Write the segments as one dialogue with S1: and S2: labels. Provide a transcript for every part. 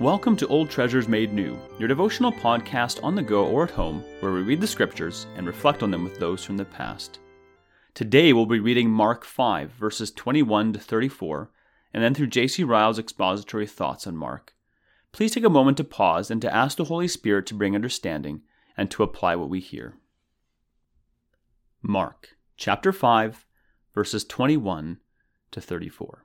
S1: Welcome to Old Treasures Made New, your devotional podcast on the go or at home, where we read the scriptures and reflect on them with those from the past. Today we'll be reading Mark 5, verses 21 to 34, and then through J.C. Ryle's expository thoughts on Mark. Please take a moment to pause and to ask the Holy Spirit to bring understanding and to apply what we hear. Mark chapter 5, verses 21 to 34.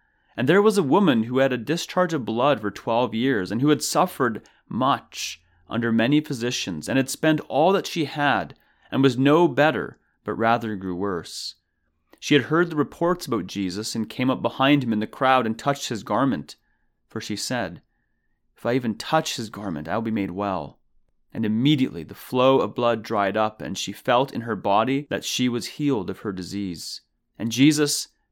S1: And there was a woman who had a discharge of blood for twelve years, and who had suffered much under many physicians, and had spent all that she had, and was no better, but rather grew worse. She had heard the reports about Jesus, and came up behind him in the crowd and touched his garment. For she said, If I even touch his garment, I will be made well. And immediately the flow of blood dried up, and she felt in her body that she was healed of her disease. And Jesus,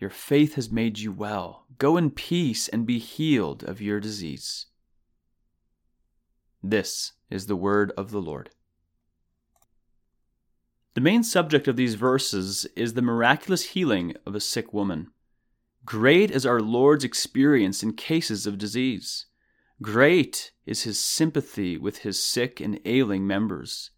S1: your faith has made you well. Go in peace and be healed of your disease. This is the word of the Lord. The main subject of these verses is the miraculous healing of a sick woman. Great is our Lord's experience in cases of disease. Great is his sympathy with his sick and ailing members.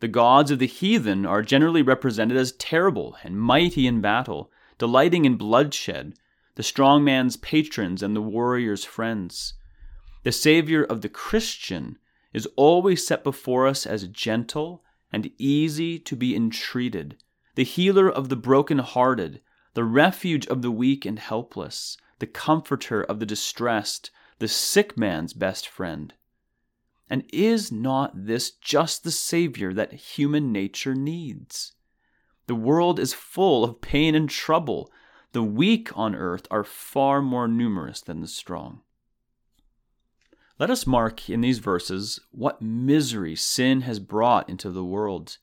S1: The gods of the heathen are generally represented as terrible and mighty in battle, delighting in bloodshed, the strong man's patrons and the warrior's friends. The Savior of the Christian is always set before us as gentle and easy to be entreated, the healer of the broken-hearted, the refuge of the weak and helpless, the comforter of the distressed, the sick man's best friend. And is not this just the Savior that human nature needs? The world is full of pain and trouble. The weak on earth are far more numerous than the strong. Let us mark in these verses what misery sin has brought into the world.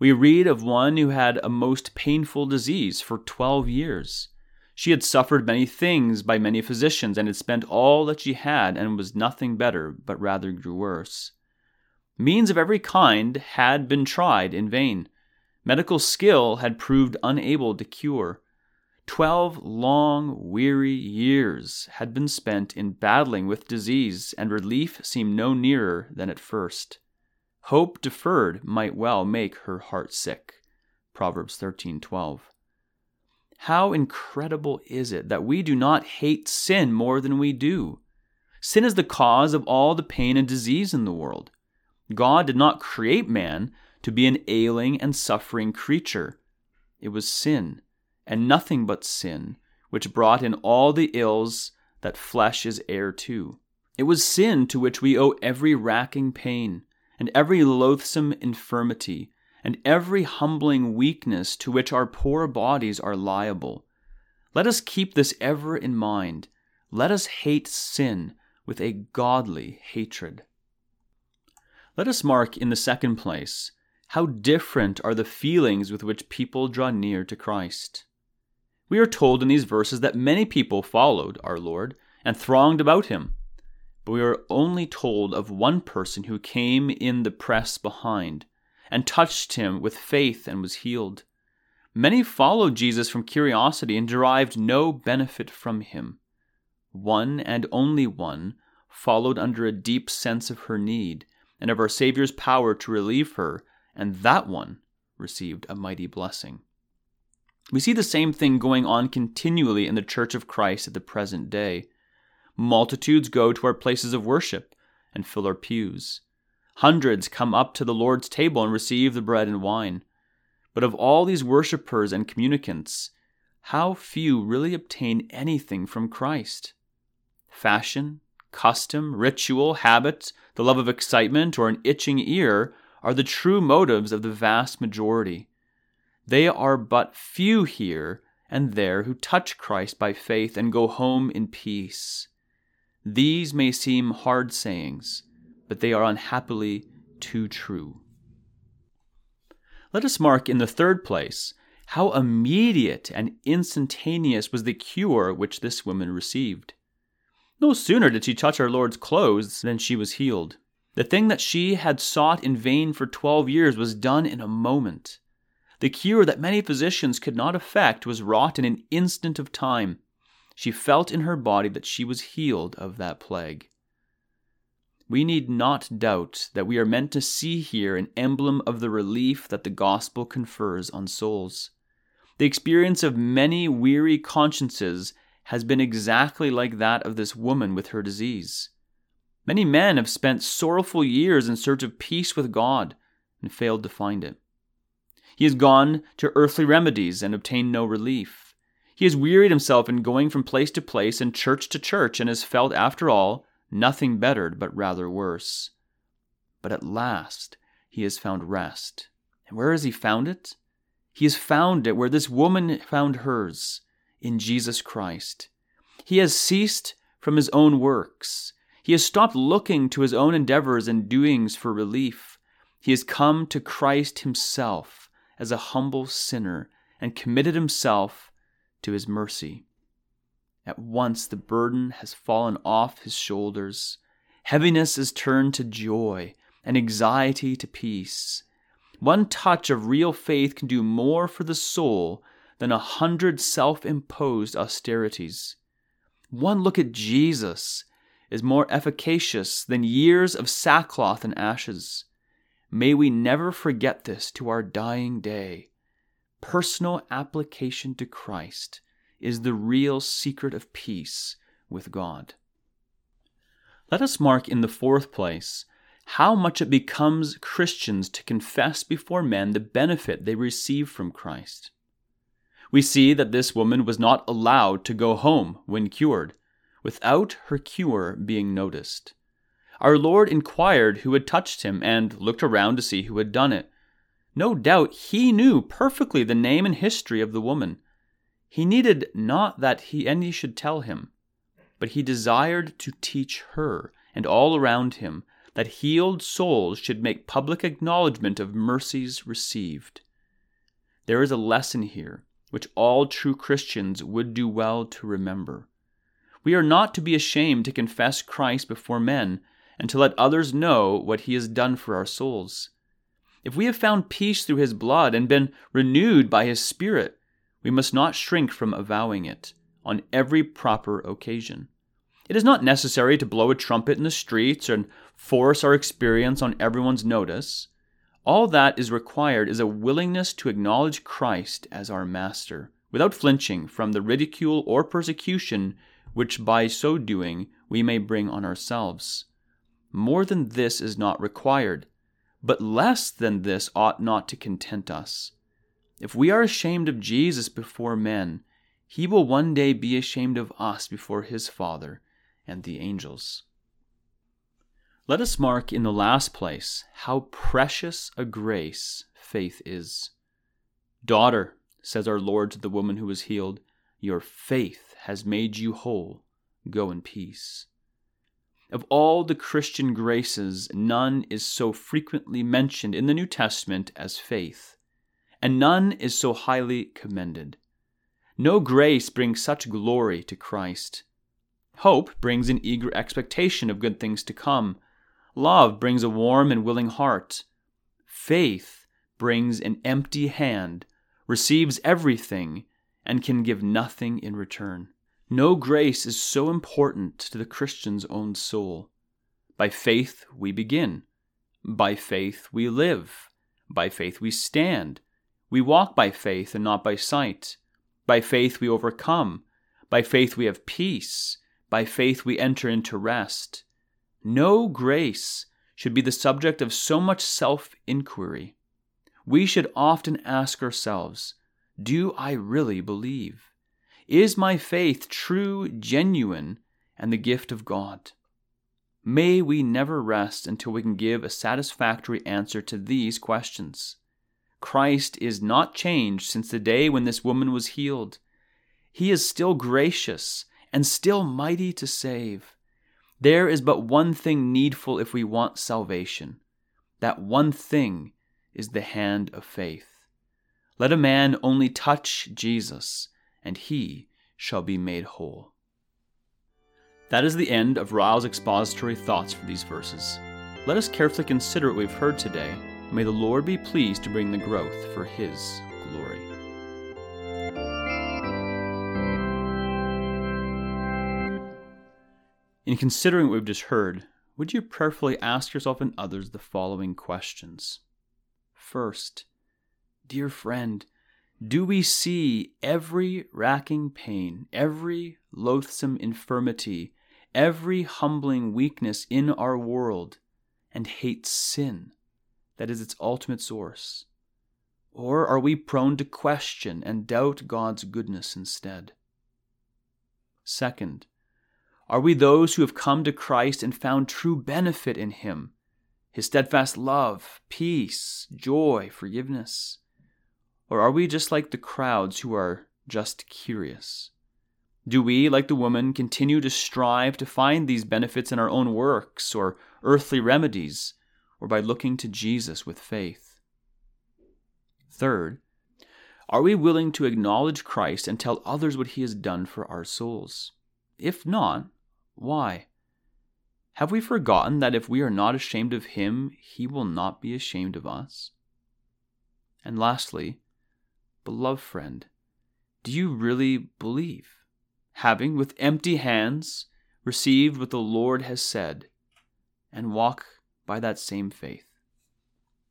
S1: We read of one who had a most painful disease for 12 years. She had suffered many things by many physicians and had spent all that she had and was nothing better, but rather grew worse. Means of every kind had been tried in vain. Medical skill had proved unable to cure. Twelve long, weary years had been spent in battling with disease, and relief seemed no nearer than at first. Hope deferred might well make her heart sick. Proverbs 13:12. How incredible is it that we do not hate sin more than we do? Sin is the cause of all the pain and disease in the world. God did not create man to be an ailing and suffering creature. It was sin, and nothing but sin, which brought in all the ills that flesh is heir to. It was sin to which we owe every racking pain, and every loathsome infirmity, and every humbling weakness to which our poor bodies are liable. Let us keep this ever in mind. Let us hate sin with a godly hatred. Let us mark in the second place how different are the feelings with which people draw near to Christ. We are told in these verses that many people followed our Lord and thronged about him, but we are only told of one person who came in the press behind and touched him with faith and was healed. Many followed Jesus from curiosity and derived no benefit from him. One and only one followed under a deep sense of her need and of our Saviour's power to relieve her and that one received a mighty blessing. We see the same thing going on continually in the Church of Christ at the present day. Multitudes go to our places of worship and fill our pews. Hundreds come up to the Lord's table and receive the bread and wine. But of all these worshippers and communicants, how few really obtain anything from Christ? Fashion, custom, ritual, habit, the love of excitement, or an itching ear are the true motives of the vast majority. They are but few here and there who touch Christ by faith and go home in peace. These may seem hard sayings, but they are unhappily too true. Let us mark in the third place how immediate and instantaneous was the cure which this woman received. No sooner did she touch our Lord's clothes than she was healed. The thing that she had sought in vain for twelve years was done in a moment. The cure that many physicians could not effect was wrought in an instant of time. She felt in her body that she was healed of that plague. We need not doubt that we are meant to see here an emblem of the relief that the gospel confers on souls. The experience of many weary consciences has been exactly like that of this woman with her disease. Many men have spent sorrowful years in search of peace with God and failed to find it. He has gone to earthly remedies and obtained no relief. He has wearied himself in going from place to place and church to church and has felt, after all, nothing bettered, but rather worse. But at last he has found rest. And where has he found it? He has found it where this woman found hers, in Jesus Christ. He has ceased from his own works. He has stopped looking to his own endeavors and doings for relief. He has come to Christ himself as a humble sinner and committed himself to his mercy. At once the burden has fallen off his shoulders. Heaviness is turned to joy, and anxiety to peace. One touch of real faith can do more for the soul than a hundred self imposed austerities. One look at Jesus is more efficacious than years of sackcloth and ashes. May we never forget this to our dying day. Personal application to Christ is the real secret of peace with God. Let us mark in the fourth place how much it becomes Christians to confess before men the benefit they receive from Christ. We see that this woman was not allowed to go home when cured, without her cure being noticed. Our Lord inquired who had touched him and looked around to see who had done it. No doubt he knew perfectly the name and history of the woman, he needed not that he any should tell him, but he desired to teach her and all around him that healed souls should make public acknowledgment of mercies received. There is a lesson here which all true Christians would do well to remember. We are not to be ashamed to confess Christ before men and to let others know what he has done for our souls. If we have found peace through his blood and been renewed by his Spirit, we must not shrink from avowing it on every proper occasion. It is not necessary to blow a trumpet in the streets and force our experience on everyone's notice. All that is required is a willingness to acknowledge Christ as our Master, without flinching from the ridicule or persecution which by so doing we may bring on ourselves. More than this is not required, but less than this ought not to content us. If we are ashamed of Jesus before men, he will one day be ashamed of us before his Father and the angels. Let us mark in the last place how precious a grace faith is. Daughter, says our Lord to the woman who was healed, your faith has made you whole. Go in peace. Of all the Christian graces, none is so frequently mentioned in the New Testament as faith and none is so highly commended. No grace brings such glory to Christ. Hope brings an eager expectation of good things to come. Love brings a warm and willing heart. Faith brings an empty hand, receives everything, and can give nothing in return. No grace is so important to the Christian's own soul. By faith we begin. By faith we live. By faith we stand. We walk by faith and not by sight. By faith we overcome. By faith we have peace. By faith we enter into rest. No grace should be the subject of so much self inquiry. We should often ask ourselves Do I really believe? Is my faith true, genuine, and the gift of God? May we never rest until we can give a satisfactory answer to these questions. Christ is not changed since the day when this woman was healed. He is still gracious and still mighty to save. There is but one thing needful if we want salvation. That one thing is the hand of faith. Let a man only touch Jesus, and he shall be made whole. That is the end of Ryle's expository thoughts for these verses. Let us carefully consider what we've heard today, may the Lord be pleased to bring the growth for his glory. In considering what we've just heard, would you prayerfully ask yourself and others the following questions? First, dear friend, do we see every racking pain, every loathsome infirmity, every humbling weakness in our world, and hate sin that is its ultimate source? Or are we prone to question and doubt God's goodness instead? Second, are we those who have come to Christ and found true benefit in Him, His steadfast love, peace, joy, forgiveness? Or are we just like the crowds who are just curious? Do we, like the woman, continue to strive to find these benefits in our own works or earthly remedies, or by looking to Jesus with faith? Third, are we willing to acknowledge Christ and tell others what he has done for our souls? If not, why? Have we forgotten that if we are not ashamed of him, he will not be ashamed of us? And lastly, beloved friend, do you really believe? Having with empty hands received what the Lord has said, and walk by that same faith.